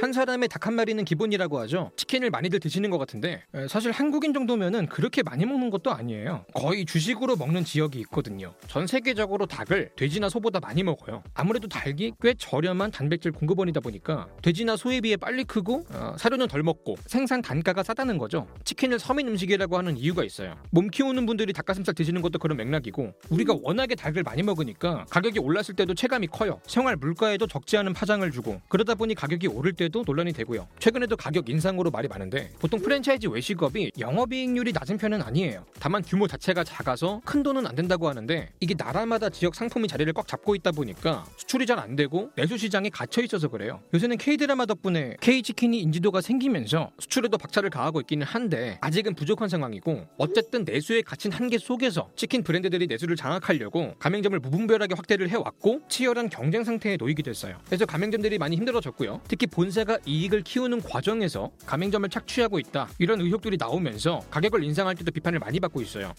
한 사람의 닭 한 마리는 기본이라고 하죠. 치킨을 많이들 드시는 것 같은데 에, 사실 한국인 정도면은 그렇게 많이 먹는 것도 아니에요. 거의 주식으로 먹는 지역이 있거든요. 전 세계적으로 닭을 돼지나 소보다 많이 먹어요. 아무래도 닭이 꽤 저렴한 단백질 공급원이다 보니까 돼지나 소에 비해 빨리 크고 어, 사료는 덜 먹고 생산 단가가 싸다는 거죠. 치킨을 서민 음식이라고 하는 이유가 있어요. 몸 키우는 분들이 닭가슴살 드시는 것도 그런 맥락이고 우리가 워낙에 닭을 많이 먹으니까 가격이 올랐을 때도 체감이 커요. 생활 물가에도 적지 않은 파장을 주고 그러다 보니 가격이 오를 때도 논란이 되고요. 최근에도 가격 인상으로 말이 많은데 보통 프랜차이즈 외식업이 영업이익률이 낮은 편은 아니에요. 다만 규모 자체가 작아서 큰 돈은 안 된다고 하는데 이게 나라마다 지역 상품이 자리를 꽉 잡고 있다 보니까 수출이 잘 안 되고 내수 시장에 갇혀 있어서 그래요. 요새는 K 드라마 덕분에 K 치킨이 인지도가 생기면서 수출에도 박차를 가하고 있기는 한데 아직은 부족한 상황이고 어쨌든 내수에 갇힌 한계 속에서 치킨 브랜드들이 내수를 장악하려고 가맹점을 무분별하게 확대를 해왔고 치열한 경쟁 상태에 놓이기도 했어요. 그래서 가맹점들이 많이 힘들어졌고요. 특히 본사 가 이익을 키우는 과정에서 가맹점을 착취하고 있다 이런 의혹들이 나오면서 가격을 인상할 때도 비판을 많이 받고 있어요.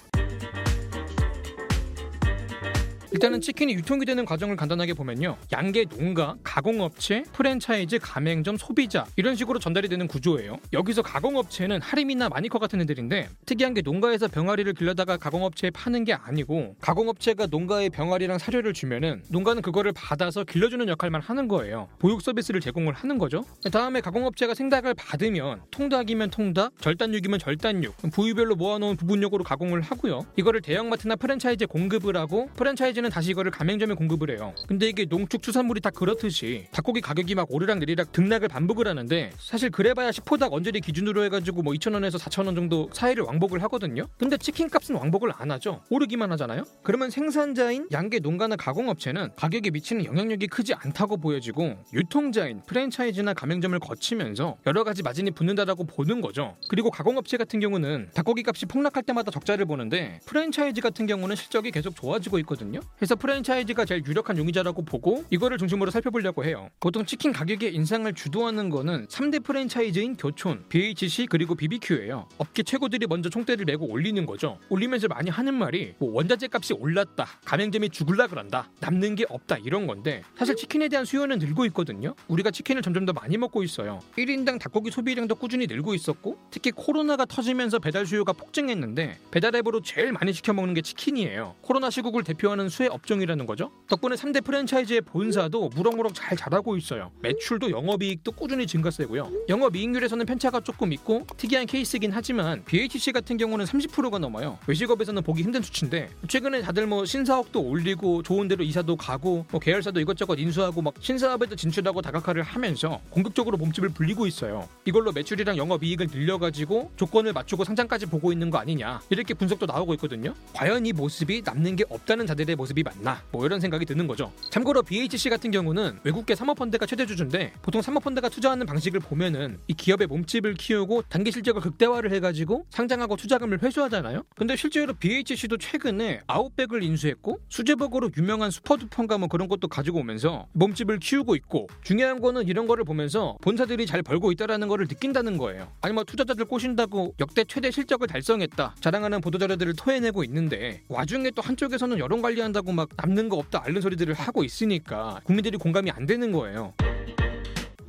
일단은 치킨이 유통이 되는 과정을 간단하게 보면요. 양계 농가, 가공업체, 프랜차이즈, 가맹점, 소비자 이런 식으로 전달이 되는 구조예요. 여기서 가공업체는 하림이나 마니커 같은 애들인데 특이한 게 농가에서 병아리를 길러다가 가공업체에 파는 게 아니고 가공업체가 농가에 병아리랑 사료를 주면은 농가는 그거를 받아서 길러주는 역할만 하는 거예요. 보육 서비스를 제공을 하는 거죠. 다음에 가공업체가 생닭을 받으면 통닭이면 통닭, 절단육이면 절단육, 부위별로 모아놓은 부분육으로 가공을 하고요. 이거를 대형마트나 프랜차이즈에 공급을 하고 프랜차이즈 는 다시 이거를 가맹점에 공급을 해요. 근데 이게 농축 수산물이 다 그렇듯이 닭고기 가격이 막 오르락 내리락 등락을 반복을 하는데 사실 그래봐야 10호닭 언저리 기준으로 해가지고 뭐 2,000원에서 4,000원 정도 사이를 왕복을 하거든요. 근데 치킨 값은 왕복을 안 하죠. 오르기만 하잖아요. 그러면 생산자인 양계 농가나 가공업체는 가격에 미치는 영향력이 크지 않다고 보여지고 유통자인 프랜차이즈나 가맹점을 거치면서 여러 가지 마진이 붙는다라고 보는 거죠. 그리고 가공업체 같은 경우는 닭고기 값이 폭락할 때마다 적자를 보는데 프랜차이즈 같은 경우는 실적이 계속 좋아지고 있거든요. 그래서 프랜차이즈가 제일 유력한 용의자라고 보고 이거를 중심으로 살펴보려고 해요. 보통 치킨 가격의 인상을 주도하는 거는 3대 프랜차이즈인 교촌, BHC 그리고 BBQ예요. 업계 최고들이 먼저 총대를 메고 올리는 거죠. 올리면서 많이 하는 말이 뭐 원자재 값이 올랐다, 가맹점이 죽을라 그런다, 남는 게 없다 이런 건데 사실 치킨에 대한 수요는 늘고 있거든요. 우리가 치킨을 점점 더 많이 먹고 있어요. 1인당 닭고기 소비량도 꾸준히 늘고 있었고 특히 코로나가 터지면서 배달 수요가 폭증했는데 배달 앱으로 제일 많이 시켜 먹는 게 치킨이에요. 코로나 시국을 대표하는 수혜 업종이라는 거죠. 덕분에 3대 프랜차이즈의 본사도 무럭무럭 잘 자라고 있어요. 매출도 영업이익도 꾸준히 증가세고요. 영업이익률에서는 편차가 조금 있고 특이한 케이스긴 하지만 BHC 같은 경우는 30%가 넘어요. 외식업에서는 보기 힘든 수치인데 최근에 다들 뭐 신사업도 올리고 좋은 데로 이사도 가고 뭐 계열사도 이것저것 인수하고 막 신사업에도 진출하고 다각화를 하면서 공격적으로 몸집을 불리고 있어요. 이걸로 매출이랑 영업이익을 늘려가지고 조건을 맞추고 상장까지 보고 있는 거 아니냐 이렇게 분석도 나오고 있거든요. 과연 이 모습이 남는 게 없다는 자들의 모습 이 맞나? 뭐 이런 생각이 드는 거죠. 참고로 BHC 같은 경우는 외국계 사모펀드가 최대 주주인데 보통 사모펀드가 투자하는 방식을 보면은 이 기업의 몸집을 키우고 단기 실적을 극대화를 해가지고 상장하고 투자금을 회수하잖아요. 근데 실제로 BHC도 최근에 아웃백을 인수했고 수제버거로 유명한 슈퍼두펀가 뭐 그런 것도 가지고 오면서 몸집을 키우고 있고 중요한 거는 이런 거를 보면서 본사들이 잘 벌고 있다라는 거를 느낀다는 거예요. 아니 뭐 투자자들 꼬신다고 역대 최대 실적을 달성했다 자랑하는 보도자료들을 토해내고 있는데 와중에 또 한쪽에서는 여론 관리한다 고 막 남는 거 없다 앓는 소리들을 하고 있으니까 국민들이 공감이 안 되는 거예요.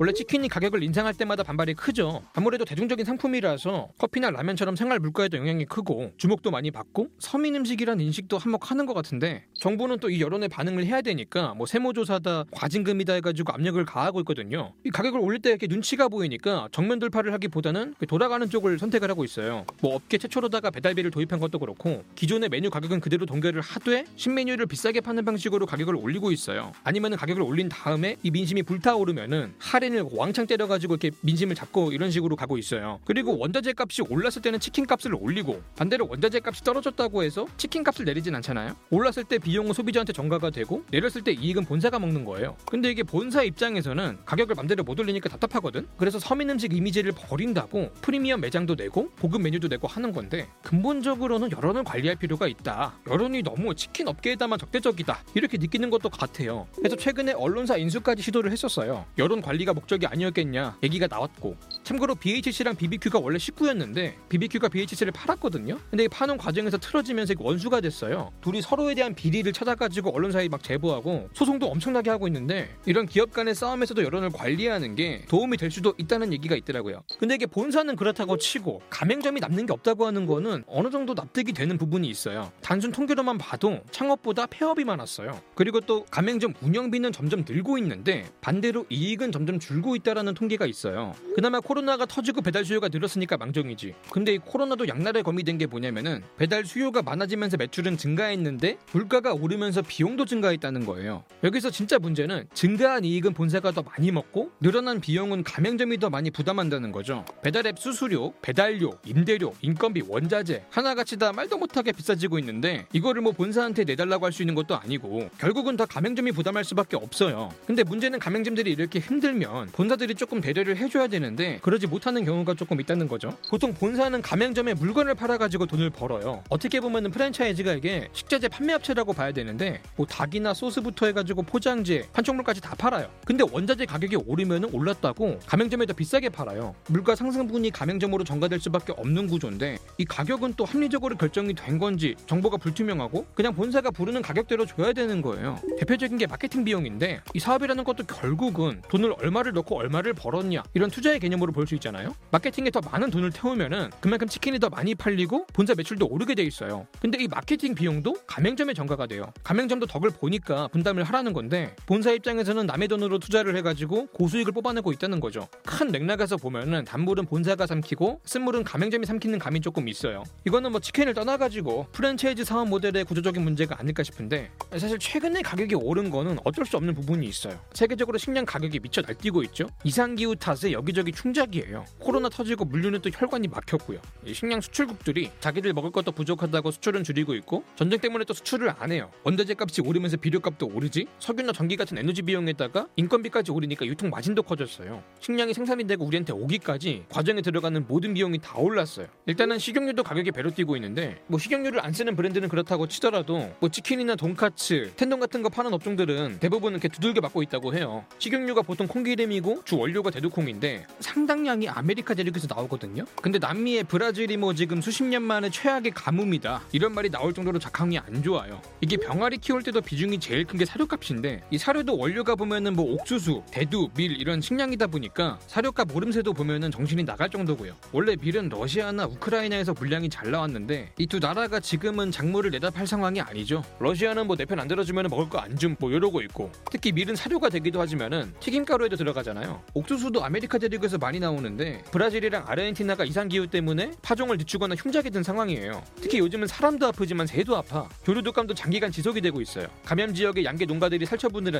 원래 치킨이 가격을 인상할 때마다 반발이 크죠. 아무래도 대중적인 상품이라서 커피나 라면처럼 생활 물가에도 영향이 크고 주목도 많이 받고 서민 음식이란 인식도 한몫하는 것 같은데 정부는 또 이 여론에 반응을 해야 되니까 뭐 세무조사다 과징금이다 해가지고 압력을 가하고 있거든요. 이 가격을 올릴 때 이렇게 눈치가 보이니까 정면 돌파를 하기보다는 돌아가는 쪽을 선택을 하고 있어요. 뭐 업계 최초로다가 배달비를 도입한 것도 그렇고 기존의 메뉴 가격은 그대로 동결을 하되 신메뉴를 비싸게 파는 방식으로 가격을 올리고 있어요. 아니면 가격을 올린 다음에 이 민심이 불타오르면은 할인 을 왕창 때려가지고 이렇게 민심을 잡고 이런 식으로 가고 있어요. 그리고 원자재 값이 올랐을 때는 치킨 값을 올리고 반대로 원자재 값이 떨어졌다고 해서 치킨 값을 내리진 않잖아요. 올랐을 때 비용은 소비자한테 전가가 되고 내렸을 때 이익은 본사가 먹는 거예요. 근데 이게 본사 입장에서는 가격을 맘대로 못 올리니까 답답하거든. 그래서 서민 음식 이미지를 버린다고 프리미엄 매장도 내고 고급 메뉴도 내고 하는 건데 근본적으로는 여론을 관리할 필요가 있다. 여론이 너무 치킨 업계에다만 적대적이다. 이렇게 느끼는 것도 같아요. 그래서 최근에 언론사 인수까지 시도를 했었어요. 여론 관리가 목적이 아니었겠냐 얘기가 나왔고 참고로 BHC랑 BBQ가 원래 식구였는데 BBQ가 BHC를 팔았거든요. 근데 이 파는 과정에서 틀어지면서 원수가 됐어요. 둘이 서로에 대한 비리를 찾아가지고 언론사에 막 제보하고 소송도 엄청나게 하고 있는데 이런 기업 간의 싸움에서도 여론을 관리하는 게 도움이 될 수도 있다는 얘기가 있더라고요. 근데 이게 본사는 그렇다고 치고 가맹점이 남는 게 없다고 하는 거는 어느 정도 납득이 되는 부분이 있어요. 단순 통계로만 봐도 창업보다 폐업이 많았어요. 그리고 또 가맹점 운영비는 점점 늘고 있는데 반대로 이익은 점점 줄고 있다라는 통계가 있어요. 그나마 코로나가 터지고 배달 수요가 늘었으니까 망정이지. 근데 이 코로나도 양날의 검이 된 게 뭐냐면은 배달 수요가 많아지면서 매출은 증가했는데 물가가 오르면서 비용도 증가했다는 거예요. 여기서 진짜 문제는 증가한 이익은 본사가 더 많이 먹고 늘어난 비용은 가맹점이 더 많이 부담한다는 거죠. 배달앱 수수료, 배달료, 임대료, 인건비, 원자재 하나같이 다 말도 못하게 비싸지고 있는데 이거를 뭐 본사한테 내달라고 할 수 있는 것도 아니고 결국은 다 가맹점이 부담할 수밖에 없어요. 근데 문제는 가맹점들이 이렇게 힘들면 본사들이 조금 배려를 해줘야 되는데 그러지 못하는 경우가 조금 있다는 거죠. 보통 본사는 가맹점에 물건을 팔아가지고 돈을 벌어요. 어떻게 보면은 프랜차이즈가 이게 식자재 판매업체라고 봐야 되는데 뭐 닭이나 소스부터 해가지고 포장재, 판촉물까지 다 팔아요. 근데 원자재 가격이 오르면은 올랐다고 가맹점에 더 비싸게 팔아요. 물가 상승분이 가맹점으로 전가될 수밖에 없는 구조인데 이 가격은 또 합리적으로 결정이 된 건지 정보가 불투명하고 그냥 본사가 부르는 가격대로 줘야 되는 거예요. 대표적인 게 마케팅 비용인데 이 사업이라는 것도 결국은 돈을 얼마 를 넣고 얼마를 벌었냐 이런 투자의 개념으로 볼 수 있잖아요. 마케팅에 더 많은 돈을 태우면은 그만큼 치킨이 더 많이 팔리고 본사 매출도 오르게 돼 있어요. 근데 이 마케팅 비용도 가맹점에 전가가 돼요. 가맹점도 덕을 보니까 분담을 하라는 건데 본사 입장에서는 남의 돈으로 투자를 해가지고 고수익을 뽑아내고 있다는 거죠. 큰 맥락에서 보면은 단물은 본사가 삼키고 쓴물은 가맹점이 삼키는 감이 조금 있어요. 이거는 뭐 치킨을 떠나가지고 프랜차이즈 사업 모델의 구조적인 문제가 아닐까 싶은데 사실 최근에 가격이 오른 거는 어쩔 수 없는 부분이 있어요. 세계적으로 식량 가격이 미쳐 날뛰고 있죠. 이상기후 탓에 여기저기 충작이에요. 코로나 터지고 물류는 또 혈관이 막혔고요. 이 식량 수출국들이 자기들 먹을 것도 부족하다고 수출은 줄이고 있고 전쟁 때문에 또 수출을 안 해요. 원자재 값이 오르면서 비료값도 오르지. 석유나 전기 같은 에너지 비용에다가 인건비까지 오르니까 유통 마진도 커졌어요. 식량이 생산이 되고 우리한테 오기까지 과정에 들어가는 모든 비용이 다 올랐어요. 일단은 식용유도 가격이 배로 뛰고 있는데 뭐 식용유를 안 쓰는 브랜드는 그렇다고 치더라도 뭐 치킨이나 돈카츠, 텐동 같은 거 파는 업종들은 대부분 이렇게 두들겨 맞고 있다고 해요. 식용유가 보통 콩기름 이고 주 원료가 대두콩인데 상당량이 아메리카 대륙에서 나오거든요. 근데 남미의 브라질이 뭐 지금 수십 년 만에 최악의 가뭄이다 이런 말이 나올 정도로 작황이 안 좋아요. 이게 병아리 키울 때도 비중이 제일 큰 게 사료값인데 이 사료도 원료가 보면은 뭐 옥수수, 대두, 밀 이런 식량이다 보니까 사료값 오름세도 보면은 정신이 나갈 정도고요. 원래 밀은 러시아나 우크라이나에서 물량이 잘 나왔는데 이 두 나라가 지금은 작물을 내다 팔 상황이 아니죠. 러시아는 뭐 내 편 안 들어주면 먹을 거 안 줌 뭐 이러고 있고 특히 밀은 사료가 되기도 하지만은 튀김가루에도 들어 가잖아요. 옥수수도 아메리카 대륙에서 많이 나오는데 브라질이랑 아르헨티나가 이상 기후 때문에 파종을 늦추거나 흉작이 든 상황이에요. 특히 요즘은 사람도 아프지만 새도 아파. 교류독감도 장기간 지속이 되고 있어요. 감염 지역의 양계 농가들이 살처분을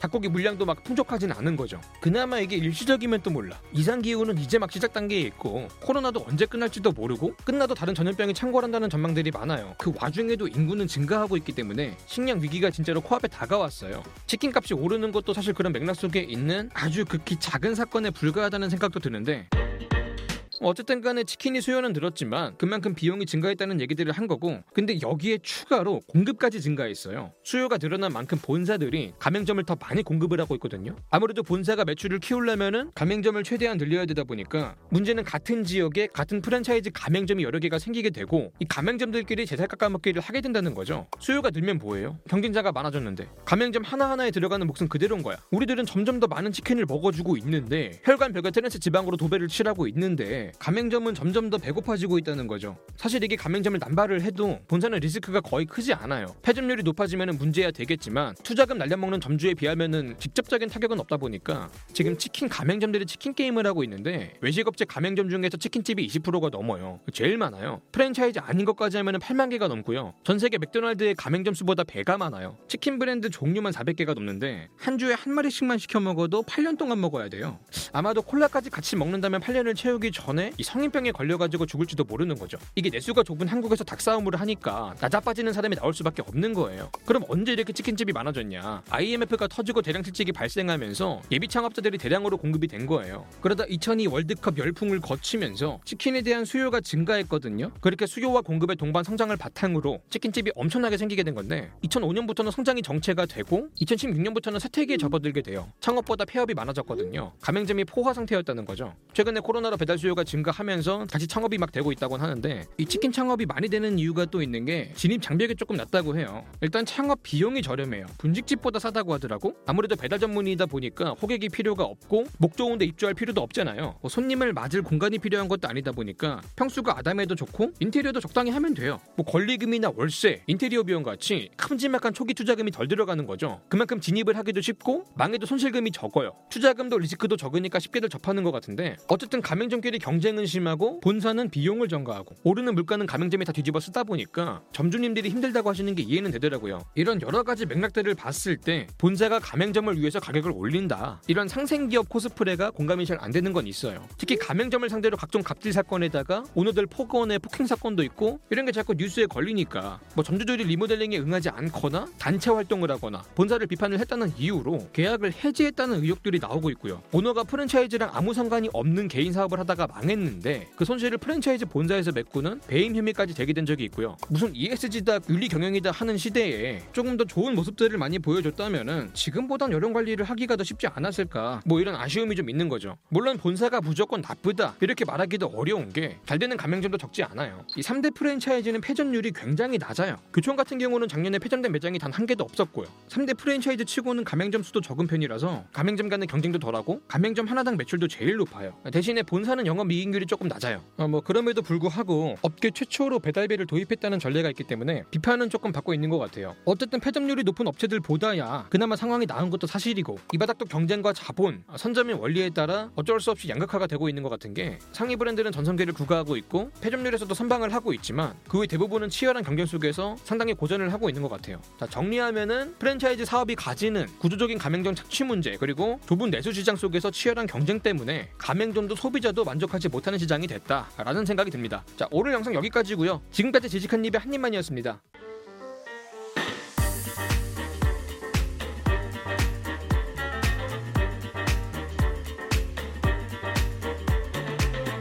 닭고기 물량도 막 풍족하진 않은 거죠. 그나마 이게 일시적이면 또 몰라. 이상 기후는 이제 막 시작 단계에 있고 코로나도 언제 끝날지도 모르고 끝나도 다른 전염병이 창궐한다는 전망들이 많아요. 그 와중에도 인구는 증가하고 있기 때문에 식량 위기가 진짜로 코앞에 다가왔어요. 치킨 값이 오르는 것도 사실 그런 맥락 속에 있는 아주 극히 작은 사건에 불과하다는 생각도 드는데 어쨌든 간에 치킨이 수요는 늘었지만 그만큼 비용이 증가했다는 얘기들을 한 거고 근데 여기에 추가로 공급까지 증가했어요. 수요가 늘어난 만큼 본사들이 가맹점을 더 많이 공급을 하고 있거든요. 아무래도 본사가 매출을 키우려면은 가맹점을 최대한 늘려야 되다 보니까 문제는 같은 지역에 같은 프랜차이즈 가맹점이 여러 개가 생기게 되고 이 가맹점들끼리 제살 깎아먹기를 하게 된다는 거죠. 수요가 늘면 뭐예요? 경쟁자가 많아졌는데 가맹점 하나하나에 들어가는 몫은 그대로인 거야. 우리들은 점점 더 많은 치킨을 먹어주고 있는데 혈관 벽에 트랜스 지방으로 도배를 칠하고 있는데 가맹점은 점점 더 배고파지고 있다는 거죠. 사실 이게 가맹점을 남발을 해도 본사는 리스크가 거의 크지 않아요. 폐점률이 높아지면 문제야 되겠지만 투자금 날려먹는 점주에 비하면은 직접적인 타격은 없다 보니까 지금 치킨 가맹점들이 치킨 게임을 하고 있는데 외식업체 가맹점 중에서 치킨집이 20%가 넘어요. 제일 많아요. 프랜차이즈 아닌 것까지 하면 8만 개가 넘고요. 전 세계 맥도날드의 가맹점 수보다 배가 많아요. 치킨 브랜드 종류만 400개가 넘는데 한 주에 한 마리씩만 시켜 먹어도 8년 동안 먹어야 돼요. 아마도 콜라까지 같이 먹는다면 8년을 채우기 전 전에 이 성인병에 걸려가지고 죽을지도 모르는 거죠. 이게 내수가 좁은 한국에서 닭싸움을 하니까 나자빠지는 사람이 나올 수밖에 없는 거예요. 그럼 언제 이렇게 치킨집이 많아졌냐? IMF가 터지고 대량 실직이 발생하면서 예비 창업자들이 대량으로 공급이 된 거예요. 그러다 2002 월드컵 열풍을 거치면서 치킨에 대한 수요가 증가했거든요. 그렇게 수요와 공급의 동반 성장을 바탕으로 치킨집이 엄청나게 생기게 된 건데 2005년부터는 성장이 정체가 되고 2016년부터는 사태기에 접어들게 돼요. 창업보다 폐업이 많아졌거든요. 가맹점이 포화 상태였다는 거죠. 최근에 코로나로 배달 수요가 증가하면서 다시 창업이 막 되고 있다고 하는데 이 치킨 창업이 많이 되는 이유가 또 있는 게 진입 장벽이 조금 낮다고 해요. 일단 창업 비용이 저렴해요. 분식집보다 싸다고 하더라고. 아무래도 배달 전문이다 보니까 호객이 필요가 없고 목 좋은데 입주할 필요도 없잖아요. 뭐 손님을 맞을 공간이 필요한 것도 아니다 보니까 평수가 아담해도 좋고 인테리어도 적당히 하면 돼요. 뭐 권리금이나 월세, 인테리어 비용 같이 큼지막한 초기 투자금이 덜 들어가는 거죠. 그만큼 진입을 하기도 쉽고 망해도 손실금이 적어요. 투자금도 리스크도 적으니까 쉽게들 접하는 것 같은데 어쨌든 가맹점끼리 경 쟁은 심하고 본사는 비용을 전가하고 오르는 물가는 가맹점이 다 뒤집어 쓰다 보니까 점주님들이 힘들다고 하시는 게 이해는 되더라고요. 이런 여러 가지 맥락들을 봤을 때 본사가 가맹점을 위해서 가격을 올린다. 이런 상생기업 코스프레가 공감이 잘 안 되는 건 있어요. 특히 가맹점을 상대로 각종 갑질 사건에다가 오너들 폭언의 폭행 사건도 있고 이런 게 자꾸 뉴스에 걸리니까 뭐 점주들이 리모델링에 응하지 않거나 단체 활동을 하거나 본사를 비판을 했다는 이유로 계약을 해지했다는 의혹들이 나오고 있고요. 오너가 프랜차이즈랑 아무 상관이 없는 개인 사업을 하다가 망 했는데 그 손실을 프랜차이즈 본사에서 메꾸는 배임 혐의까지 제기된 적이 있고요. 무슨 ESG다 윤리 경영이다 하는 시대에 조금 더 좋은 모습들을 많이 보여줬다면은 지금보단 여론 관리를 하기가 더 쉽지 않았을까 뭐 이런 아쉬움이 좀 있는 거죠. 물론 본사가 무조건 나쁘다 이렇게 말하기도 어려운 게 잘 되는 가맹점도 적지 않아요. 이 3대 프랜차이즈는 패전율이 굉장히 낮아요. 교촌 같은 경우는 작년에 폐점된 매장이 단 한 개도 없었고요. 3대 프랜차이즈 치고는 가맹점 수도 적은 편이라서 가맹점 간의 경쟁도 덜하고 가맹점 하나당 매출도 제일 높아요. 대신에 본사는 영업 이익률이 조금 낮아요. 어, 뭐 그럼에도 불구하고 업계 최초로 배달비를 도입했다는 전례가 있기 때문에 비판은 조금 받고 있는 것 같아요. 어쨌든 폐점률이 높은 업체들보다야 그나마 상황이 나은 것도 사실이고 이 바닥도 경쟁과 자본, 선점의 원리에 따라 어쩔 수 없이 양극화가 되고 있는 것 같은 게 상위 브랜드는 전성기를 구가하고 있고 폐점률에서도 선방을 하고 있지만 그 외 대부분은 치열한 경쟁 속에서 상당히 고전을 하고 있는 것 같아요. 자, 정리하면은 프랜차이즈 사업이 가지는 구조적인 가맹점 착취 문제 그리고 좁은 내수 시장 속에서 치열한 경쟁 때문에 가맹점도 소비자도 만족하지 못하는 시장이 됐다라는 생각이 듭니다. 자, 오늘 영상 여기까지고요. 지금까지 지식한 입의 한 입만이었습니다.